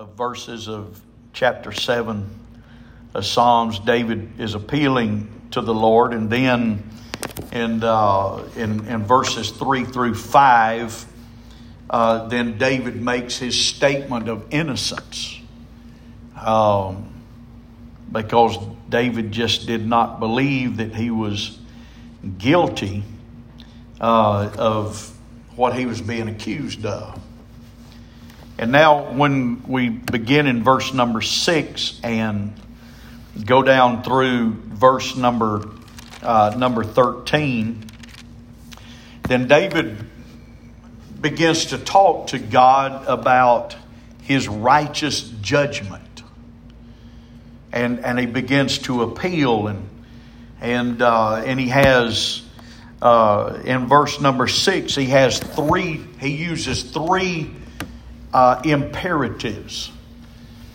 of verses of chapter 7 of Psalms, David is appealing to the Lord. And then in, uh, in, in verses 3 through 5, uh, then David makes his statement of innocence. Um, because David just did not believe that he was guilty uh, of what he was being accused of. And now, when we begin in verse number six and go down through verse number uh, number thirteen, then David begins to talk to God about his righteous judgment, and and he begins to appeal and and uh, and he has uh, in verse number six he has three he uses three uh, imperatives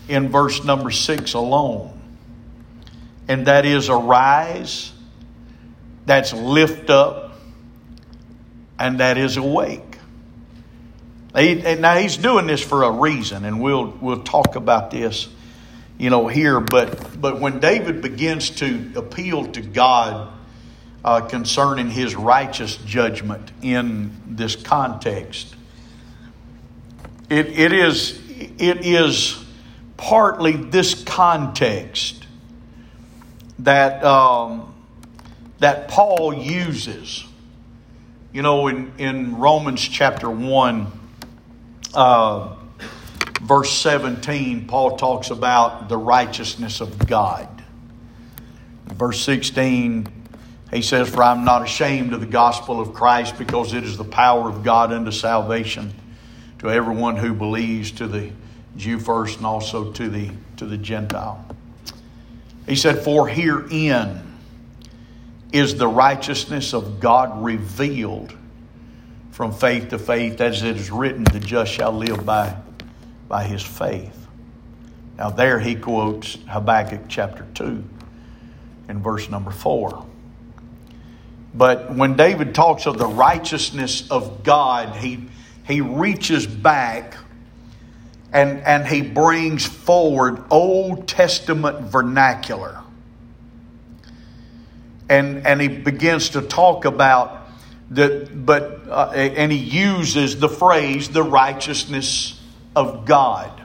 in verse number six alone. And that is arise, that's lift up, and that is awake. Now he's doing this for a reason, and we'll we'll talk about this, you know, here. But but when David begins to appeal to God uh, concerning his righteous judgment in this context, it, it, is, it is partly this context that, um, that Paul uses. You know, in, in Romans chapter 1, uh, verse 17, Paul talks about the righteousness of God. Verse 16, he says, For I'm not ashamed of the gospel of Christ because it is the power of God unto salvation to everyone who believes, to the Jew first and also to the, to the Gentile. He said, For herein is the righteousness of God revealed from faith to faith, as it is written, the just shall live by, by his faith. Now, there he quotes Habakkuk chapter 2 in verse number 4. But when David talks of the righteousness of God, he he reaches back and, and he brings forward Old Testament vernacular. And, and he begins to talk about the, but, uh, and he uses the phrase, the righteousness of God.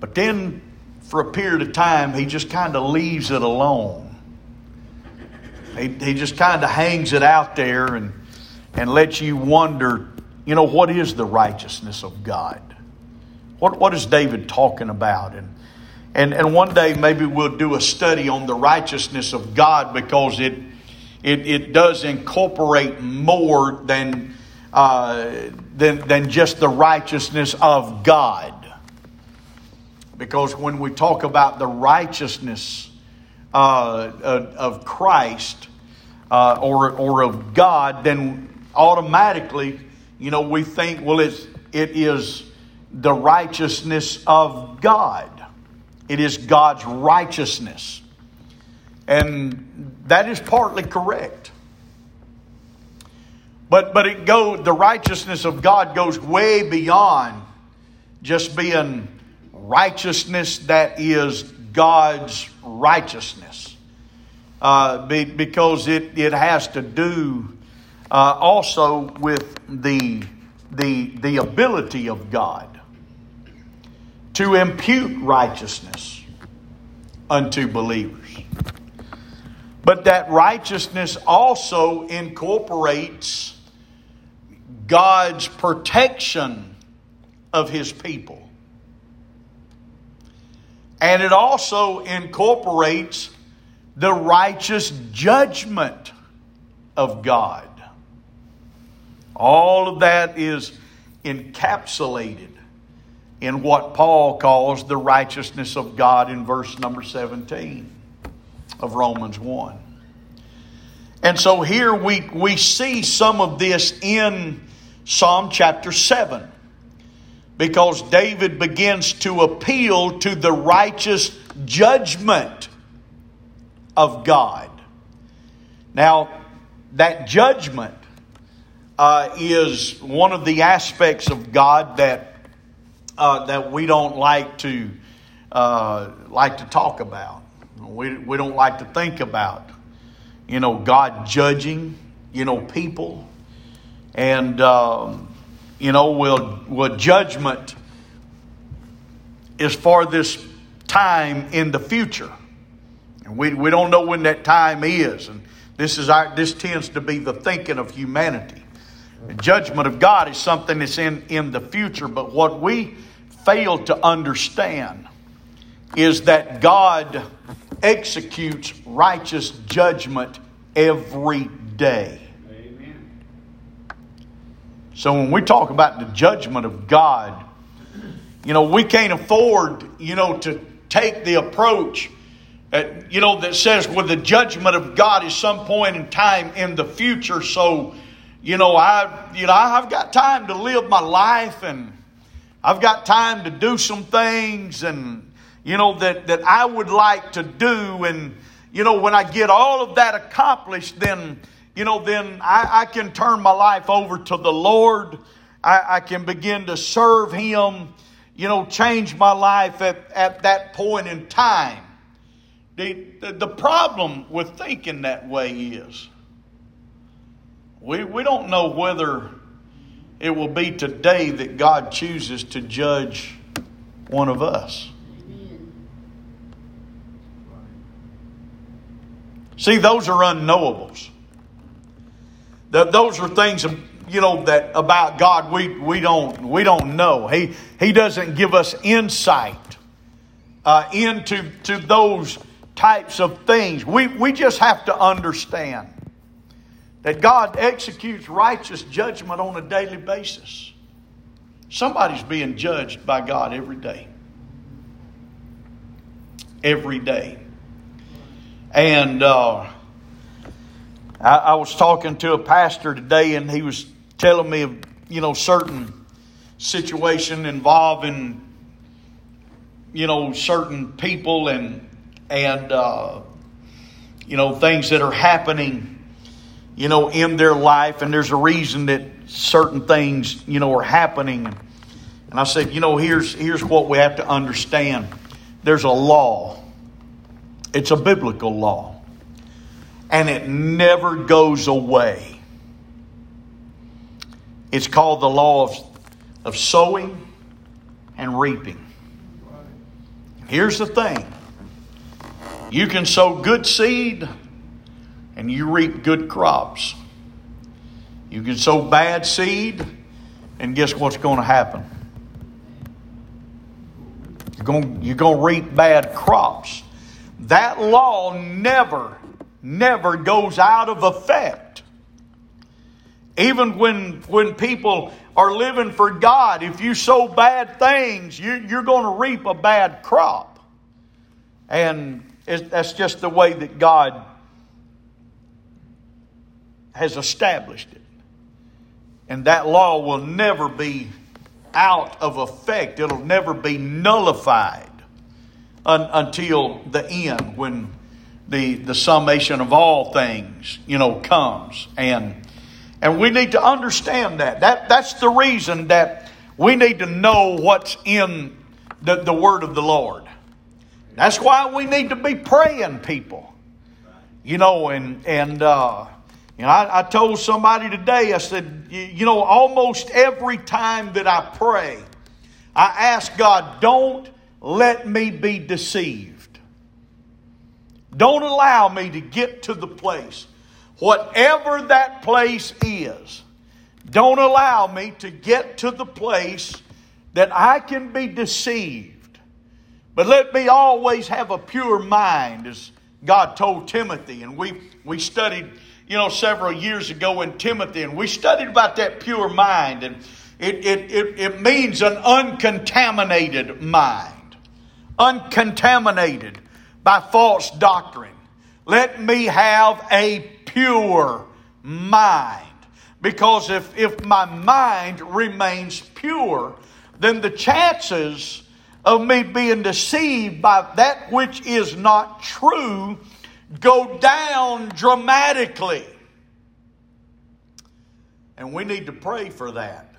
But then, for a period of time, he just kind of leaves it alone. He, he just kind of hangs it out there and, and lets you wonder you know, what is the righteousness of God? What, what is David talking about? And, and, and one day maybe we'll do a study on the righteousness of God because it, it, it does incorporate more than, uh, than, than just the righteousness of God. Because when we talk about the righteousness uh, of Christ uh, or, or of God, then automatically you know, we think, well, it's, it is the righteousness of God. It is God's righteousness. And that is partly correct. But, but it go, the righteousness of God goes way beyond just being righteousness that is God's righteousness. Uh, be, because it, it has to do uh, also with the, the, the ability of God to impute righteousness unto believers. But that righteousness also incorporates God's protection of his people. And it also incorporates the righteous judgment of God. All of that is encapsulated in what Paul calls the righteousness of God in verse number 17 of Romans 1. And so here we, we see some of this in Psalm chapter 7 because David begins to appeal to the righteous judgment of God. Now, that judgment uh, is one of the aspects of God that uh, that we don't like to uh, like to talk about. We, we don't like to think about, you know, God judging, you know, people, and um, you know, will will judgment is for this time in the future, and we we don't know when that time is, and this is our this tends to be the thinking of humanity. The judgment of God is something that's in, in the future, but what we fail to understand is that God executes righteous judgment every day. Amen. So when we talk about the judgment of God, you know, we can't afford, you know, to take the approach that, you know, that says, well, the judgment of God is some point in time in the future, so you know, I, you know, I've got time to live my life and I've got time to do some things and, you know, that, that I would like to do. And, you know, when I get all of that accomplished, then, you know, then I, I can turn my life over to the Lord. I, I can begin to serve Him, you know, change my life at, at that point in time. The, the, the problem with thinking that way is, we, we don't know whether it will be today that God chooses to judge one of us. See, those are unknowables. That those are things, you know, that about God we, we don't we don't know. He He doesn't give us insight uh, into to those types of things. We we just have to understand that God executes righteous judgment on a daily basis. Somebody's being judged by God every day. Every day. And uh, I, I was talking to a pastor today, and he was telling me of you know certain situation involving you know certain people and and uh, you know things that are happening you know, in their life, and there's a reason that certain things, you know, are happening. And I said, you know, here's here's what we have to understand. There's a law. It's a biblical law. And it never goes away. It's called the law of, of sowing and reaping. Here's the thing. You can sow good seed and you reap good crops. You can sow bad seed, and guess what's going to happen? You're going, you're going to reap bad crops. That law never, never goes out of effect. Even when, when people are living for God, if you sow bad things, you, you're going to reap a bad crop. And that's just the way that God has established it. And that law will never be out of effect, it'll never be nullified un- until the end when the, the summation of all things, you know, comes. And, and we need to understand that. that. That's the reason that we need to know what's in the, the word of the Lord. That's why we need to be praying people. You know, and, and, uh, and I, I told somebody today, I said, you know, almost every time that I pray, I ask God, don't let me be deceived. Don't allow me to get to the place, whatever that place is, don't allow me to get to the place that I can be deceived. But let me always have a pure mind, as God told Timothy. And we, we studied you know, several years ago in Timothy, and we studied about that pure mind, and it, it, it, it means an uncontaminated mind, uncontaminated by false doctrine. Let me have a pure mind. Because if, if my mind remains pure, then the chances of me being deceived by that which is not true go down dramatically. And we need to pray for that.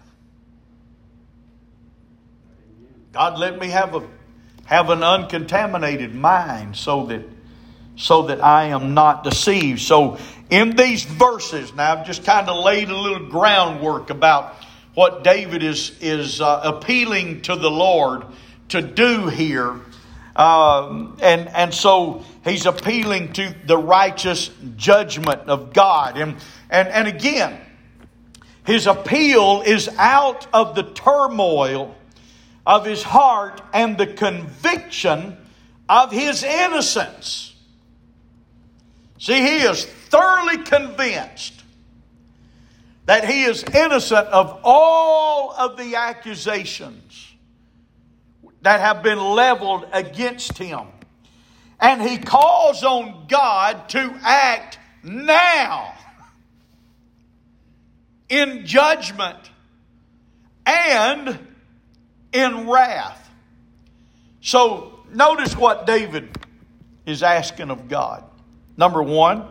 God, let me have a have an uncontaminated mind so that so that I am not deceived. So in these verses, now I've just kind of laid a little groundwork about what David is is uh, appealing to the Lord to do here. Um, and and so he's appealing to the righteous judgment of God. And and and again, his appeal is out of the turmoil of his heart and the conviction of his innocence. See, he is thoroughly convinced that he is innocent of all of the accusations that have been leveled against him. And he calls on God to act now in judgment and in wrath. So notice what David is asking of God. Number one,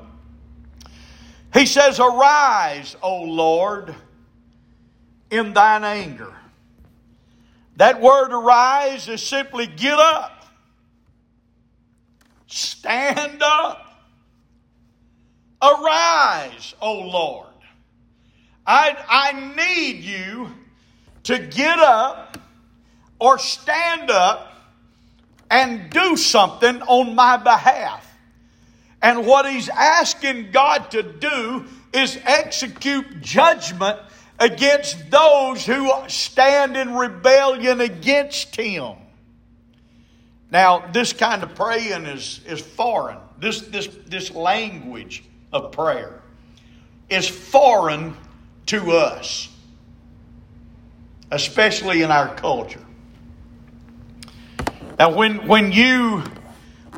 he says, Arise, O Lord, in thine anger. That word arise is simply get up, stand up. Arise, O Lord. I, I need you to get up or stand up and do something on my behalf. And what he's asking God to do is execute judgment against those who stand in rebellion against him. Now, this kind of praying is, is foreign. This, this, this language of prayer is foreign to us, especially in our culture. Now, when, when you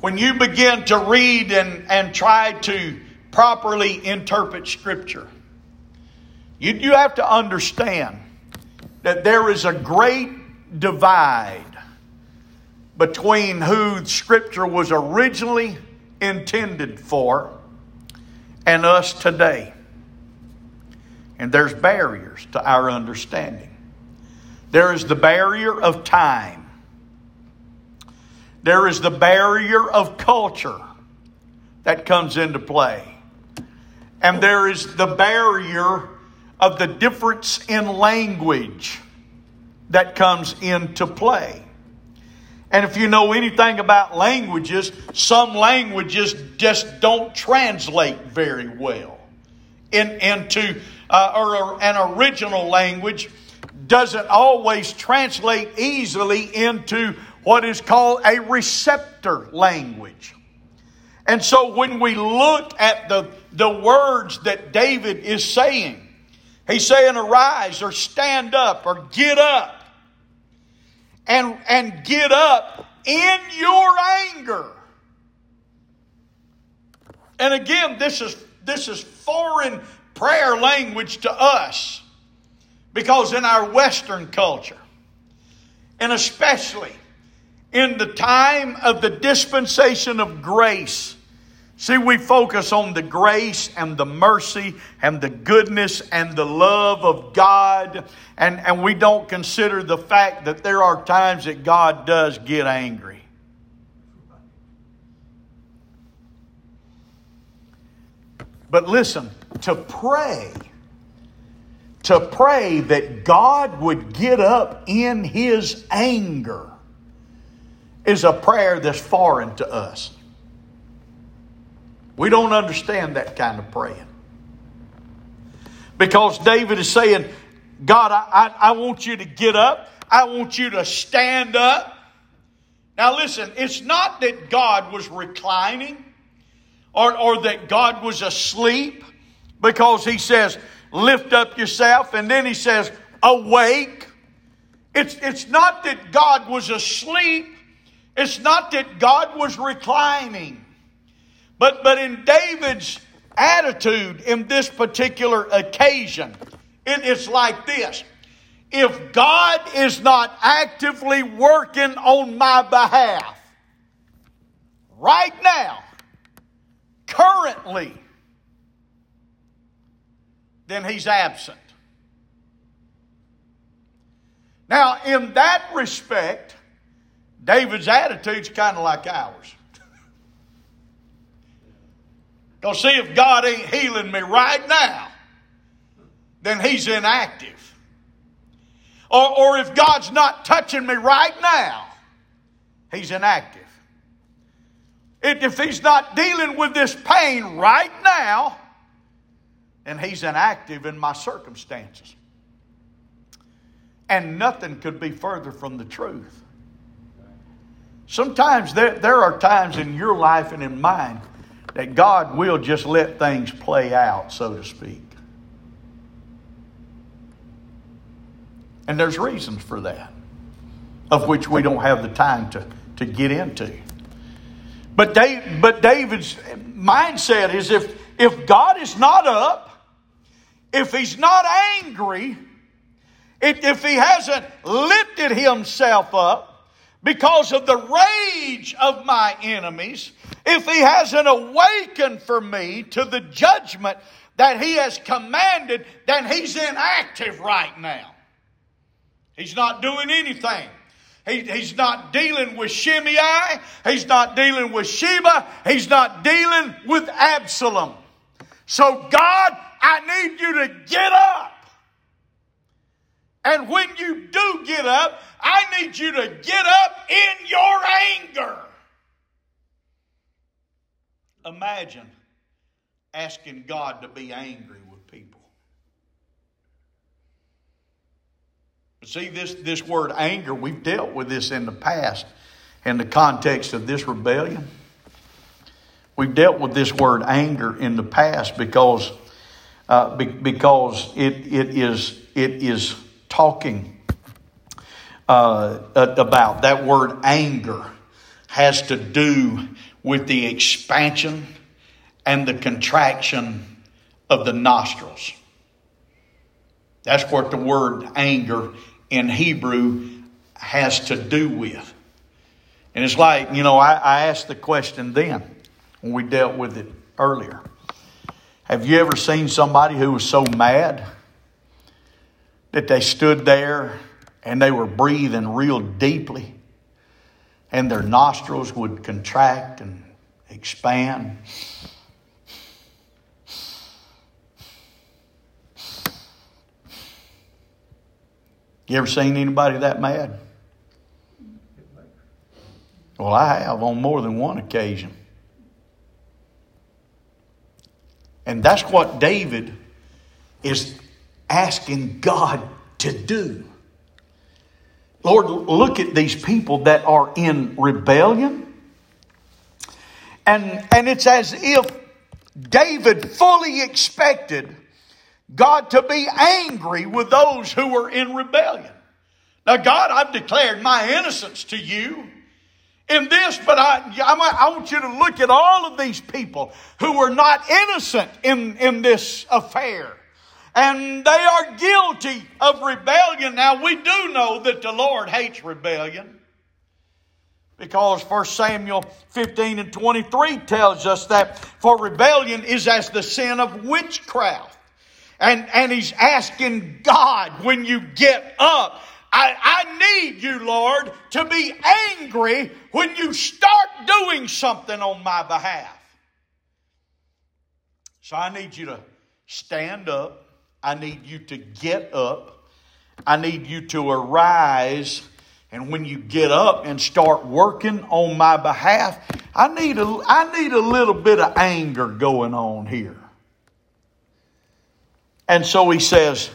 when you begin to read and, and try to properly interpret Scripture, you, you have to understand that there is a great divide between who Scripture was originally intended for and us today. And there's barriers to our understanding. There is the barrier of time. There is the barrier of culture that comes into play. And there is the barrier of the difference in language that comes into play. And if you know anything about languages, some languages just don't translate very well in, into uh, or an original language doesn't always translate easily into what is called a receptor language. And so when we look at the, the words that David is saying, he's saying arise or stand up or get up. And, and get up in your anger. And again, this is, this is foreign prayer language to us because in our Western culture, and especially in the time of the dispensation of grace. See, we focus on the grace and the mercy and the goodness and the love of God, and, and we don't consider the fact that there are times that God does get angry. But listen, to pray, to pray that God would get up in His anger is a prayer that's foreign to us. We don't understand that kind of praying. Because David is saying, God, I, I, I, want you to get up. I want you to stand up. Now, listen, it's not that God was reclining or, or that God was asleep because he says, lift up yourself, and then he says, awake. It's, it's not that God was asleep it's not that God was reclining, but, but in David's attitude in this particular occasion, it is like this. If God is not actively working on my behalf, right now, currently, then he's absent. Now, in that respect, David's attitude's kind of like ours. Because, see, if God ain't healing me right now, then He's inactive. Or, or if God's not touching me right now, He's inactive. If He's not dealing with this pain right now, then He's inactive in my circumstances. And nothing could be further from the truth. Sometimes there, there are times in your life and in mine that God will just let things play out, so to speak. And there's reasons for that, of which we don't have the time to, to get into. But, Dave, but David's mindset is if, if God is not up, if he's not angry, if, if he hasn't lifted himself up, because of the rage of my enemies, if he hasn't awakened for me to the judgment that he has commanded, then he's inactive right now. He's not doing anything. He, he's not dealing with Shimei. He's not dealing with Sheba. He's not dealing with Absalom. So, God, I need you to get up. And when you do get up, I need you to get up in your anger. Imagine asking God to be angry with people. See, this, this word anger, we've dealt with this in the past in the context of this rebellion. We've dealt with this word anger in the past because, uh, be, because it, it, is, it is talking uh, about. That word anger has to do with the expansion and the contraction of the nostrils. That's what the word anger in Hebrew has to do with. And it's like, you know, I, I asked the question then when we dealt with it earlier. Have you ever seen somebody who was so mad that they stood there and they were breathing real deeply, and their nostrils would contract and expand. You ever seen anybody that mad? Well, I have on more than one occasion. And that's what David is asking God to do. Lord, look at these people that are in rebellion. And, and it's as if David fully expected God to be angry with those who were in rebellion. Now, God, I've declared my innocence to you in this, but I, I, want you to look at all of these people who were not innocent in, in this affair and they are guilty of rebellion. Now, we do know that the Lord hates rebellion because 1 Samuel 15 and 23 tells us that for rebellion is as the sin of witchcraft. And, and he's asking God when you get up, I, I need you, Lord, to be angry when you start doing something on my behalf. So I need you to stand up I need you to get up. I need you to arise. And when you get up and start working on my behalf, I need a, I need a little bit of anger going on here. And so he says,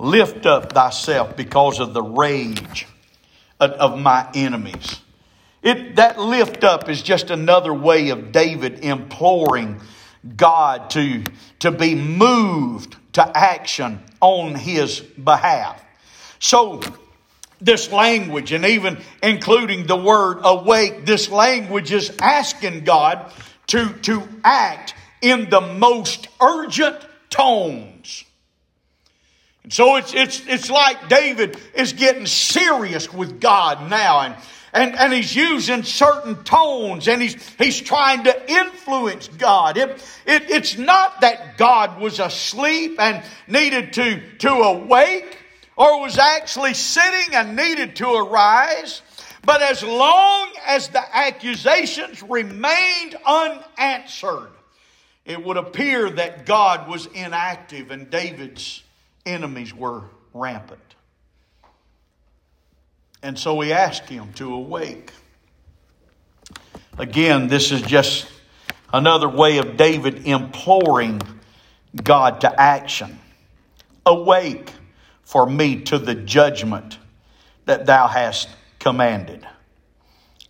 Lift up thyself because of the rage of, my enemies. It, that lift up is just another way of David imploring God to, to be moved to action on his behalf. So, this language, and even including the word awake, this language is asking God to, to act in the most urgent tones. And so it's, it's, it's like David is getting serious with God now. And and, and he's using certain tones and he's, he's trying to influence God. It, it, it's not that God was asleep and needed to, to awake or was actually sitting and needed to arise. But as long as the accusations remained unanswered, it would appear that God was inactive and David's enemies were rampant. And so we ask him to awake. Again, this is just another way of David imploring God to action. Awake for me to the judgment that thou hast commanded.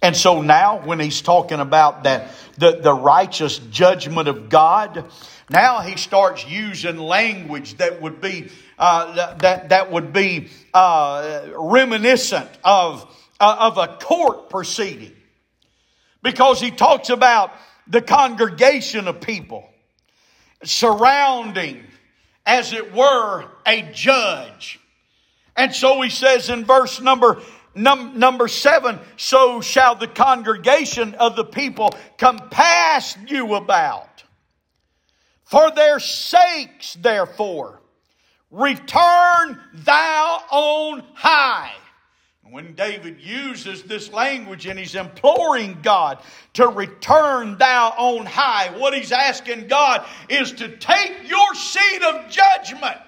And so now, when he's talking about that, the, the righteous judgment of God, now he starts using language that would be uh, that that would be uh, reminiscent of uh, of a court proceeding, because he talks about the congregation of people surrounding, as it were, a judge. And so he says in verse number Num- number seven, so shall the congregation of the people compass you about. For their sakes, therefore, return thou on high. When David uses this language and he's imploring God to return thou on high, what he's asking God is to take your seat of judgment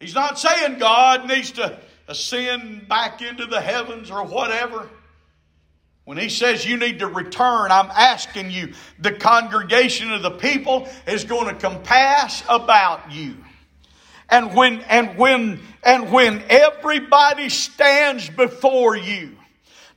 He's not saying God needs to ascend back into the heavens or whatever. When he says you need to return, I'm asking you, the congregation of the people is going to compass about you. And when, and when, and when everybody stands before you,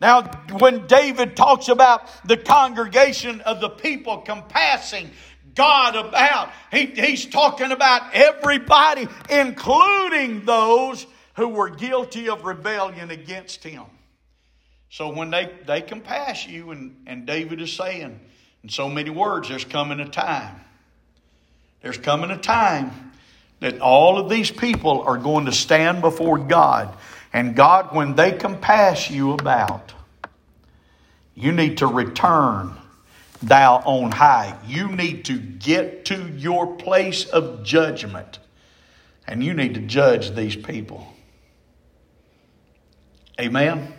now, when David talks about the congregation of the people compassing God about. He, he's talking about everybody, including those who were guilty of rebellion against him. So when they, they compass you, and, and David is saying in so many words, there's coming a time. There's coming a time that all of these people are going to stand before God. And God, when they compass you about, you need to return thou on high. You need to get to your place of judgment and you need to judge these people. Amen?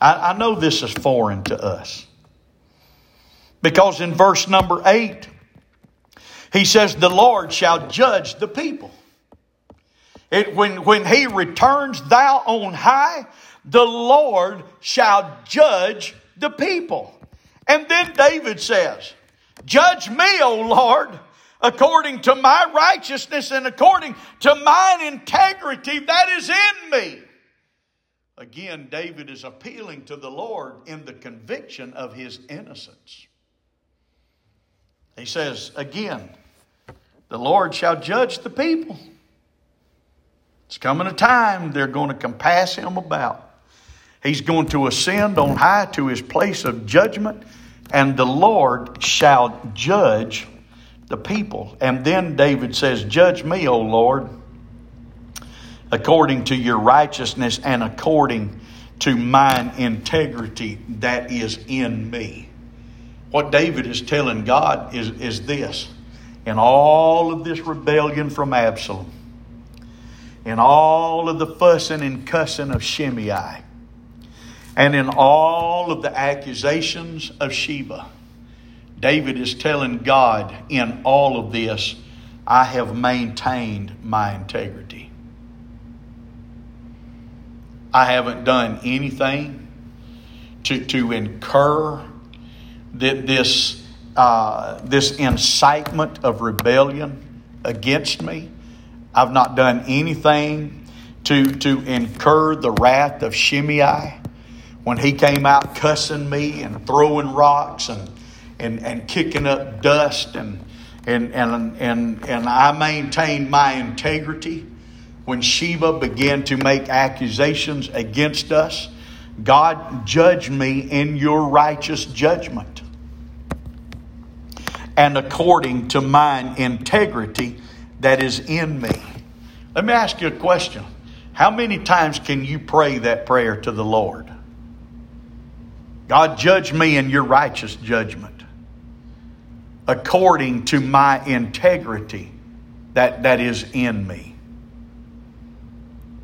I, I know this is foreign to us. Because in verse number 8, he says, The Lord shall judge the people. It, when, when he returns thou on high, the Lord shall judge the people. And then David says, Judge me, O Lord, according to my righteousness and according to mine integrity that is in me. Again, David is appealing to the Lord in the conviction of his innocence. He says, again, the Lord shall judge the people. It's coming a time they're going to compass him about. He's going to ascend on high to his place of judgment, and the Lord shall judge the people. And then David says, Judge me, O Lord, according to your righteousness and according to mine integrity that is in me. What David is telling God is, is this in all of this rebellion from Absalom, in all of the fussing and cussing of Shimei, and in all of the accusations of Sheba, David is telling God, in all of this, I have maintained my integrity. I haven't done anything to, to incur that this, uh, this incitement of rebellion against me. I've not done anything to, to incur the wrath of Shimei when he came out cussing me and throwing rocks and, and, and kicking up dust and, and, and, and, and I maintained my integrity when Sheba began to make accusations against us. God, judge me in your righteous judgment. And according to mine integrity that is in me. Let me ask you a question. How many times can you pray that prayer to the Lord? God, judge me in your righteous judgment according to my integrity that, that is in me.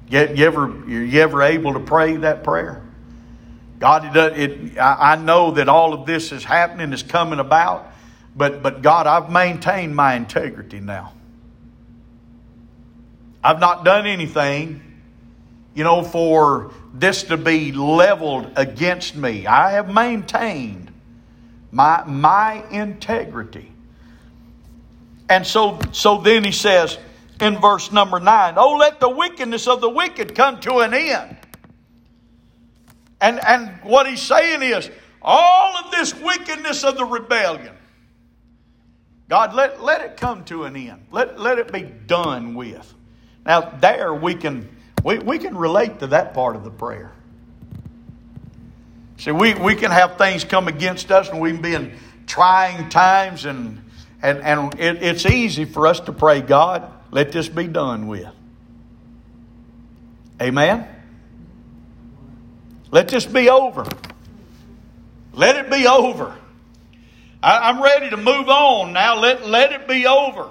You, you ever you ever able to pray that prayer? God, it, it, I know that all of this is happening, is coming about, but but God, I've maintained my integrity now. I've not done anything, you know, for this to be leveled against me. I have maintained my my integrity. And so so then he says in verse number 9, "Oh let the wickedness of the wicked come to an end." And and what he's saying is all of this wickedness of the rebellion God, let, let it come to an end. Let, let it be done with. Now, there we can, we, we can relate to that part of the prayer. See, we, we can have things come against us and we can be in trying times, and, and, and it, it's easy for us to pray, God, let this be done with. Amen? Let this be over. Let it be over. I, am ready to move on now. Let, let it be over.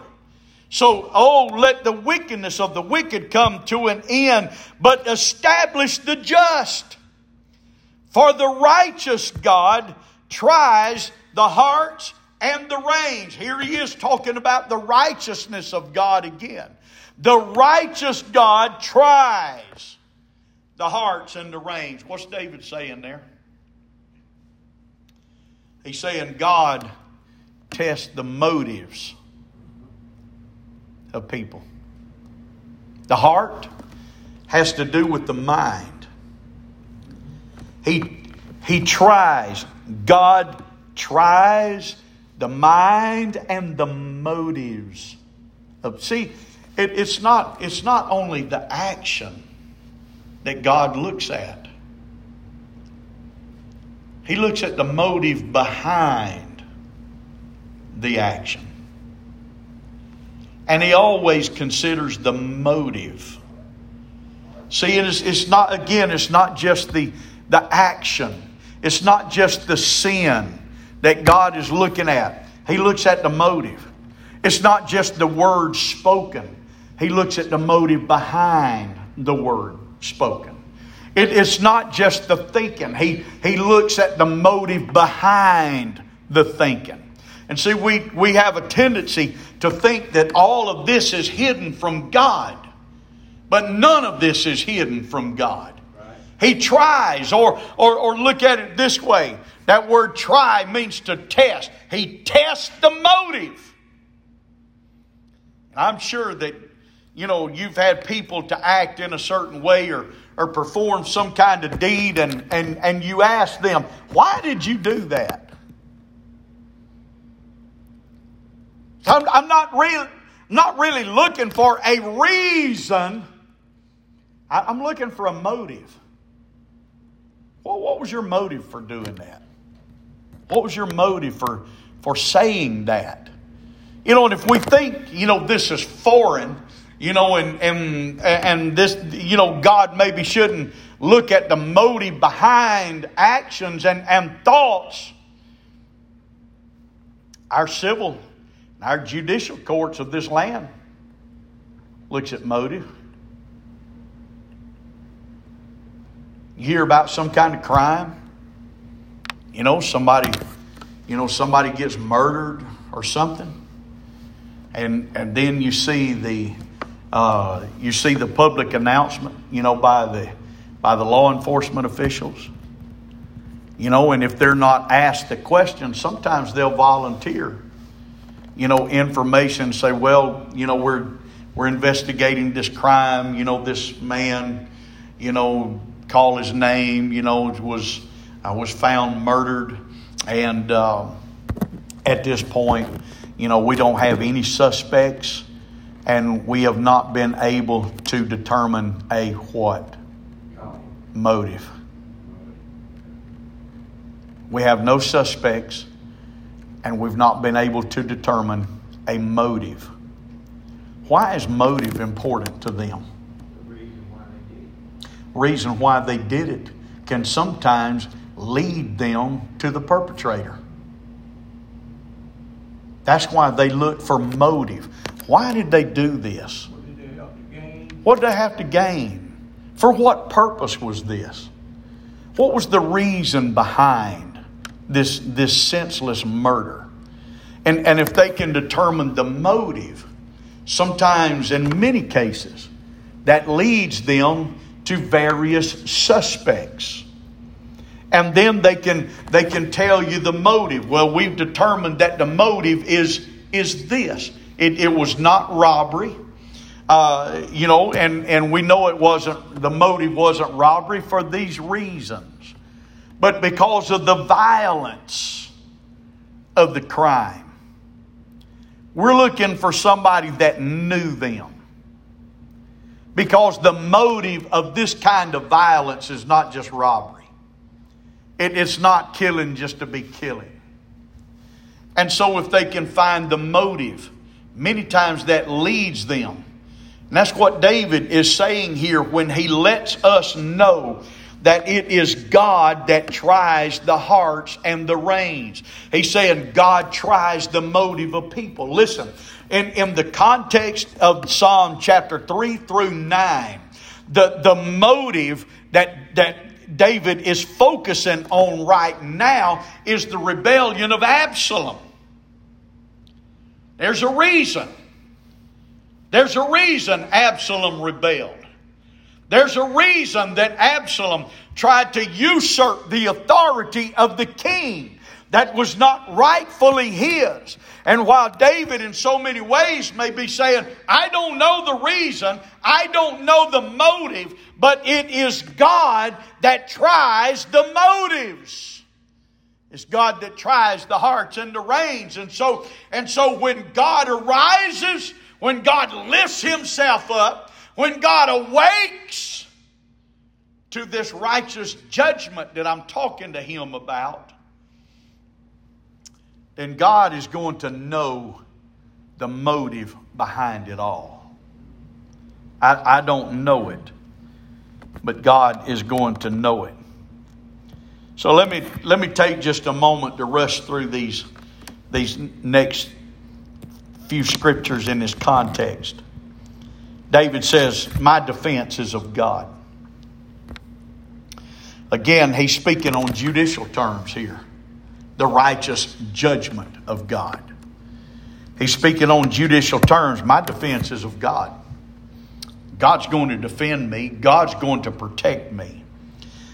So, oh, let the wickedness of the wicked come to an end, but establish the just. For the righteous God tries the hearts and the reins. Here he is talking about the righteousness of God again. The righteous God tries the hearts and the reins. What's David saying there? He's saying God tests the motives of people. The heart has to do with the mind. He, he tries, God tries the mind and the motives. Of, see, it, it's, not, it's not only the action that God looks at, He looks at the motive behind the action. And He always considers the motive. See, it's, it's not, again, it's not just the, the action, it's not just the sin that God is looking at. He looks at the motive. It's not just the word spoken, He looks at the motive behind the word spoken. It, it's not just the thinking, he, he looks at the motive behind the thinking. And see, we, we have a tendency to think that all of this is hidden from God, but none of this is hidden from God. He tries, or, or, or look at it this way that word try means to test. He tests the motive. I'm sure that, you know, you've had people to act in a certain way or, or perform some kind of deed, and, and, and you ask them, why did you do that? I'm, I'm not, really, not really looking for a reason. I, I'm looking for a motive. Well, what was your motive for doing that? What was your motive for, for saying that? You know, and if we think, you know, this is foreign, you know, and, and, and this, you know, God maybe shouldn't look at the motive behind actions and, and thoughts. Our civil, our judicial courts of this land looks at motive. You hear about some kind of crime, you know, somebody, you know, somebody gets murdered or something, and and then you see the uh, you see the public announcement, you know, by the by the law enforcement officials. You know, and if they're not asked the question, sometimes they'll volunteer, you know, information. Say, well, you know, we're we're investigating this crime. You know, this man, you know, call his name. You know, was I was found murdered, and uh, at this point, you know, we don't have any suspects, and we have not been able to determine a what motive. We have no suspects, and we've not been able to determine a motive. Why is motive important to them? reason why they did it can sometimes lead them to the perpetrator. That's why they look for motive. Why did they do this? What did they have to gain? For what purpose was this? What was the reason behind this, this senseless murder? And, and if they can determine the motive, sometimes in many cases, that leads them to various suspects. And then they can, they can tell you the motive. Well, we've determined that the motive is, is this it, it was not robbery. Uh, you know, and, and we know it wasn't, the motive wasn't robbery for these reasons, but because of the violence of the crime. We're looking for somebody that knew them. Because the motive of this kind of violence is not just robbery, it, it's not killing just to be killing. And so, if they can find the motive, many times that leads them and that's what David is saying here when he lets us know that it is God that tries the hearts and the reins. He's saying God tries the motive of people. Listen, in, in the context of Psalm chapter 3 through 9, the, the motive that, that David is focusing on right now is the rebellion of Absalom. There's a reason. There's a reason Absalom rebelled. There's a reason that Absalom tried to usurp the authority of the king that was not rightfully his. And while David, in so many ways, may be saying, I don't know the reason, I don't know the motive, but it is God that tries the motives. It's God that tries the hearts and the reins. And so, and so when God arises, when God lifts himself up, when God awakes to this righteous judgment that I'm talking to him about, then God is going to know the motive behind it all. I, I don't know it, but God is going to know it. So let me let me take just a moment to rush through these these next few scriptures in this context. David says, My defense is of God. Again, he's speaking on judicial terms here the righteous judgment of God. He's speaking on judicial terms. My defense is of God. God's going to defend me, God's going to protect me.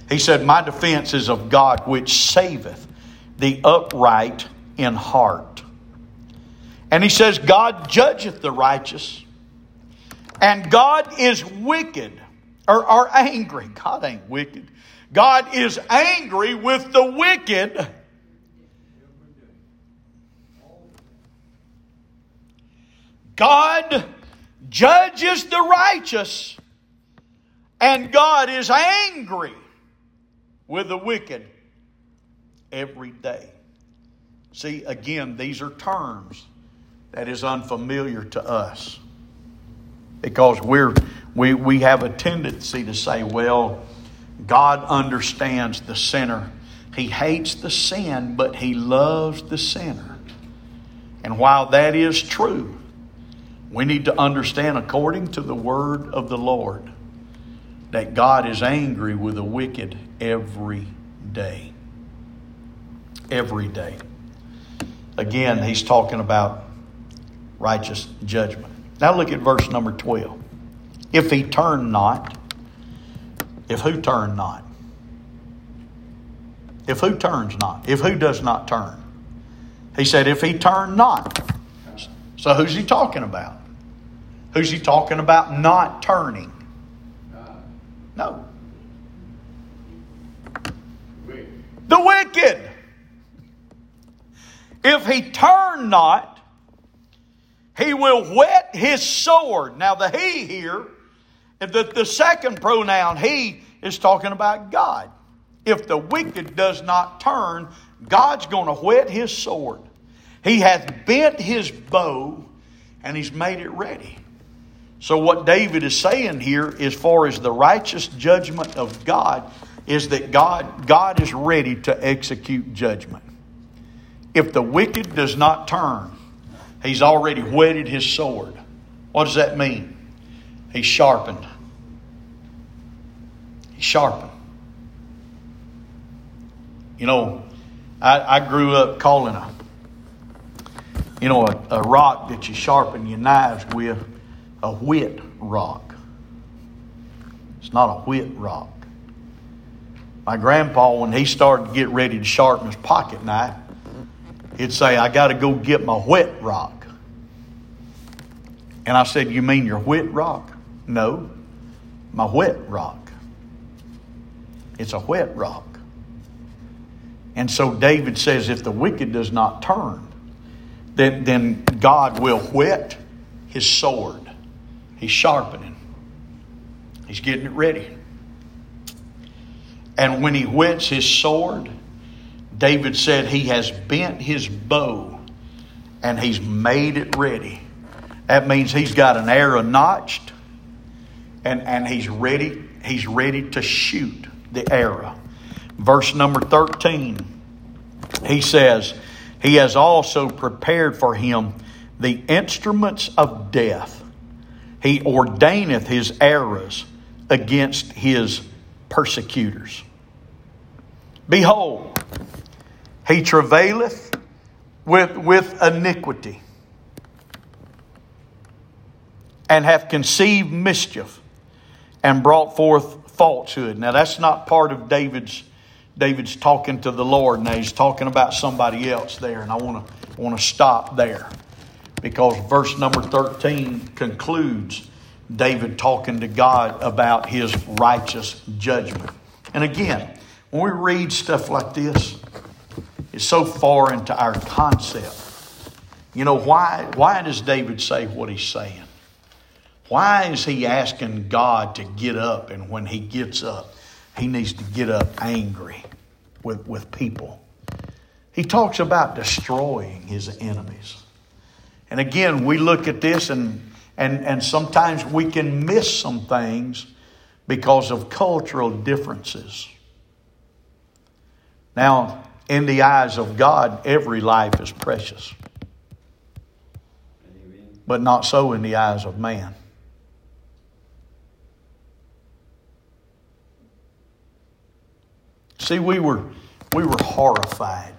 He said, My defense is of God, which saveth the upright in heart. And he says, God judgeth the righteous, and God is wicked or, or angry. God ain't wicked. God is angry with the wicked. God judges the righteous, and God is angry with the wicked every day. See, again, these are terms that is unfamiliar to us. Because we're, we, we have a tendency to say, well, God understands the sinner. He hates the sin, but He loves the sinner. And while that is true, we need to understand, according to the word of the Lord, that God is angry with the wicked every day. Every day. Again, He's talking about righteous judgment. Now look at verse number 12. If he turn not, if who turn not? If who turns not? If who does not turn? He said, if he turn not. So who's he talking about? Who's he talking about not turning? No. The wicked. If he turn not, he will whet his sword. Now, the he here, the, the second pronoun he is talking about God. If the wicked does not turn, God's going to whet his sword. He hath bent his bow and he's made it ready. So, what David is saying here, as far as the righteous judgment of God, is that God, God is ready to execute judgment. If the wicked does not turn, He's already whetted his sword. What does that mean? He's sharpened. He's sharpened. You know, I, I grew up calling a, you know, a, a rock that you sharpen your knives with a whet rock. It's not a whet rock. My grandpa, when he started to get ready to sharpen his pocket knife, he'd say, I got to go get my whet rock. And I said, You mean your whet rock? No, my whet rock. It's a whet rock. And so David says, if the wicked does not turn, then, then God will whet his sword. He's sharpening, he's getting it ready. And when he whets his sword, David said he has bent his bow and he's made it ready. That means he's got an arrow notched and, and he's ready, he's ready to shoot the arrow. Verse number 13, he says, He has also prepared for him the instruments of death. He ordaineth his arrows against his persecutors. Behold, he travaileth with, with iniquity and hath conceived mischief and brought forth falsehood. Now that's not part of David's David's talking to the Lord now he's talking about somebody else there and I want to want to stop there because verse number 13 concludes David talking to God about his righteous judgment. And again, when we read stuff like this, it's so far into our concept. You know, why, why does David say what he's saying? Why is he asking God to get up? And when he gets up, he needs to get up angry with, with people. He talks about destroying his enemies. And again, we look at this and, and, and sometimes we can miss some things because of cultural differences. Now, in the eyes of God, every life is precious. But not so in the eyes of man. See, we were, we were horrified.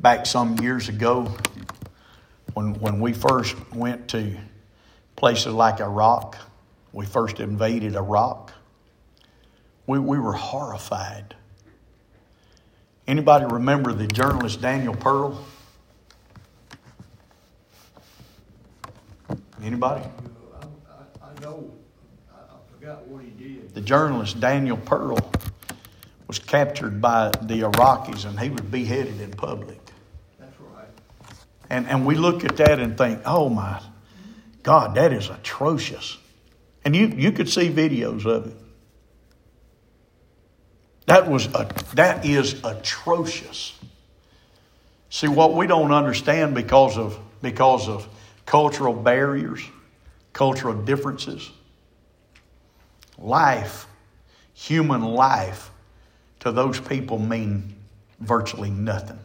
Back some years ago, when, when we first went to places like Iraq, we first invaded Iraq, we, we were horrified. Anybody remember the journalist Daniel Pearl? Anybody? I, I, I know. I, I forgot what he did. The journalist Daniel Pearl was captured by the Iraqis and he was beheaded in public. That's right. And, and we look at that and think, oh my God, that is atrocious. And you, you could see videos of it. That was a, that is atrocious. See what we don't understand because of because of cultural barriers, cultural differences. Life, human life, to those people mean virtually nothing.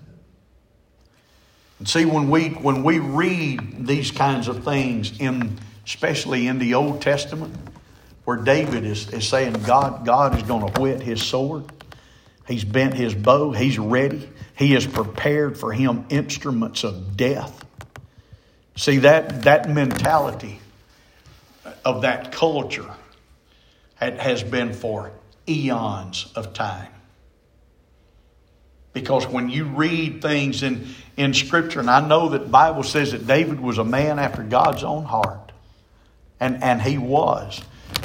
And see, when we when we read these kinds of things in especially in the Old Testament, where David is, is saying God, God is going to whet his sword. He's bent his bow. He's ready. He has prepared for him instruments of death. See, that, that mentality of that culture has been for eons of time. Because when you read things in, in Scripture, and I know that Bible says that David was a man after God's own heart, and, and he was.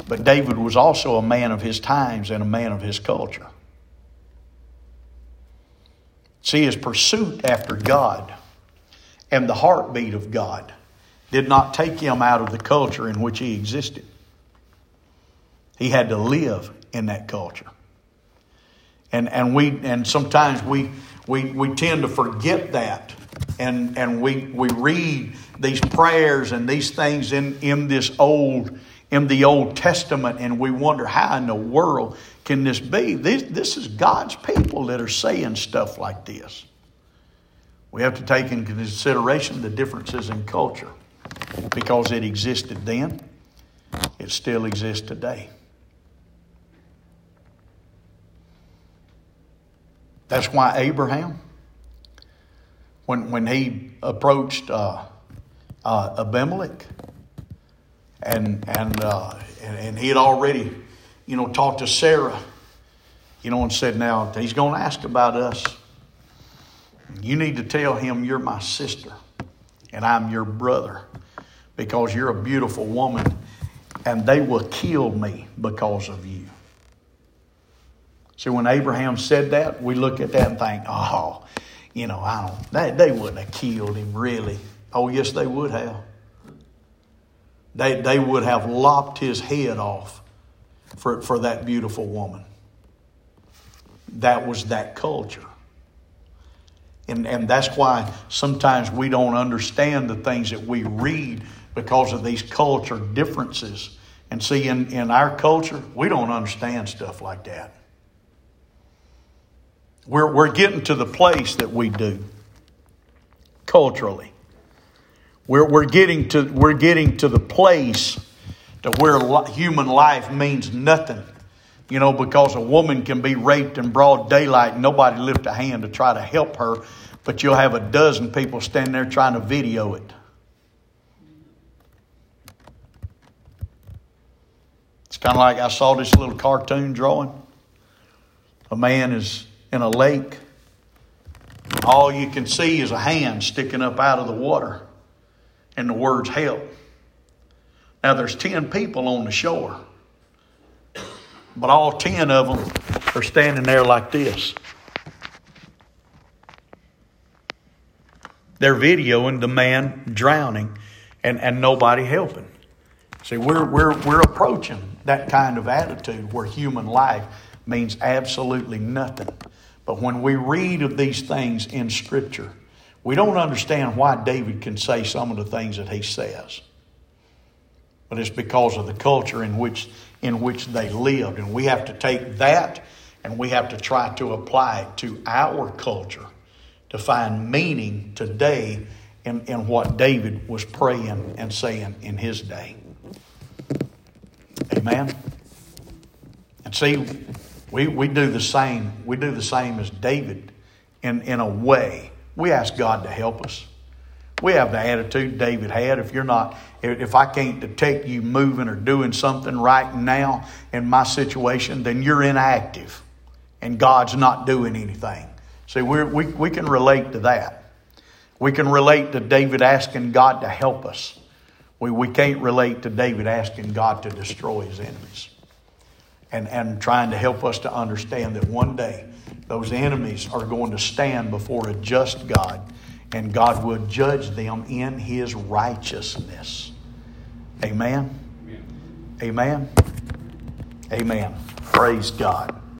But David was also a man of his times and a man of his culture. See, his pursuit after God and the heartbeat of God did not take him out of the culture in which he existed. He had to live in that culture. And, and, we, and sometimes we, we, we tend to forget that. And, and we, we read these prayers and these things in, in this old in the Old Testament, and we wonder how in the world can this be? This, this is God's people that are saying stuff like this. We have to take into consideration the differences in culture because it existed then, it still exists today. That's why Abraham, when, when he approached uh, uh, Abimelech, and, and, uh, and, and he had already you know, talked to Sarah, you know, and said, "Now he's going to ask about us. You need to tell him you're my sister, and I'm your brother, because you're a beautiful woman, and they will kill me because of you." See, when Abraham said that, we look at that and think, "Oh, you know, I don't. They, they wouldn't have killed him, really." Oh, yes, they would have. They, they would have lopped his head off for, for that beautiful woman. That was that culture. And, and that's why sometimes we don't understand the things that we read because of these culture differences. And see, in, in our culture, we don't understand stuff like that. We're, we're getting to the place that we do culturally. We're, we're, getting to, we're getting to the place to where human life means nothing. You know, because a woman can be raped in broad daylight and nobody lift a hand to try to help her, but you'll have a dozen people standing there trying to video it. It's kind of like I saw this little cartoon drawing. A man is in a lake. All you can see is a hand sticking up out of the water and the words help. Now there's 10 people on the shore, but all 10 of them are standing there like this. They're videoing the man drowning and, and nobody helping. See, we're, we're, we're approaching that kind of attitude where human life means absolutely nothing. But when we read of these things in Scripture, we don't understand why David can say some of the things that he says. But it's because of the culture in which, in which they lived. And we have to take that and we have to try to apply it to our culture to find meaning today in, in what David was praying and saying in his day. Amen. And see, we, we do the same. We do the same as David in, in a way. We ask God to help us. We have the attitude David had. If you're not, if I can't detect you moving or doing something right now in my situation, then you're inactive and God's not doing anything. See, we we, we can relate to that. We can relate to David asking God to help us. We, we can't relate to David asking God to destroy his enemies and, and trying to help us to understand that one day those enemies are going to stand before a just God, and God will judge them in His righteousness. Amen. Amen. Amen. Praise God.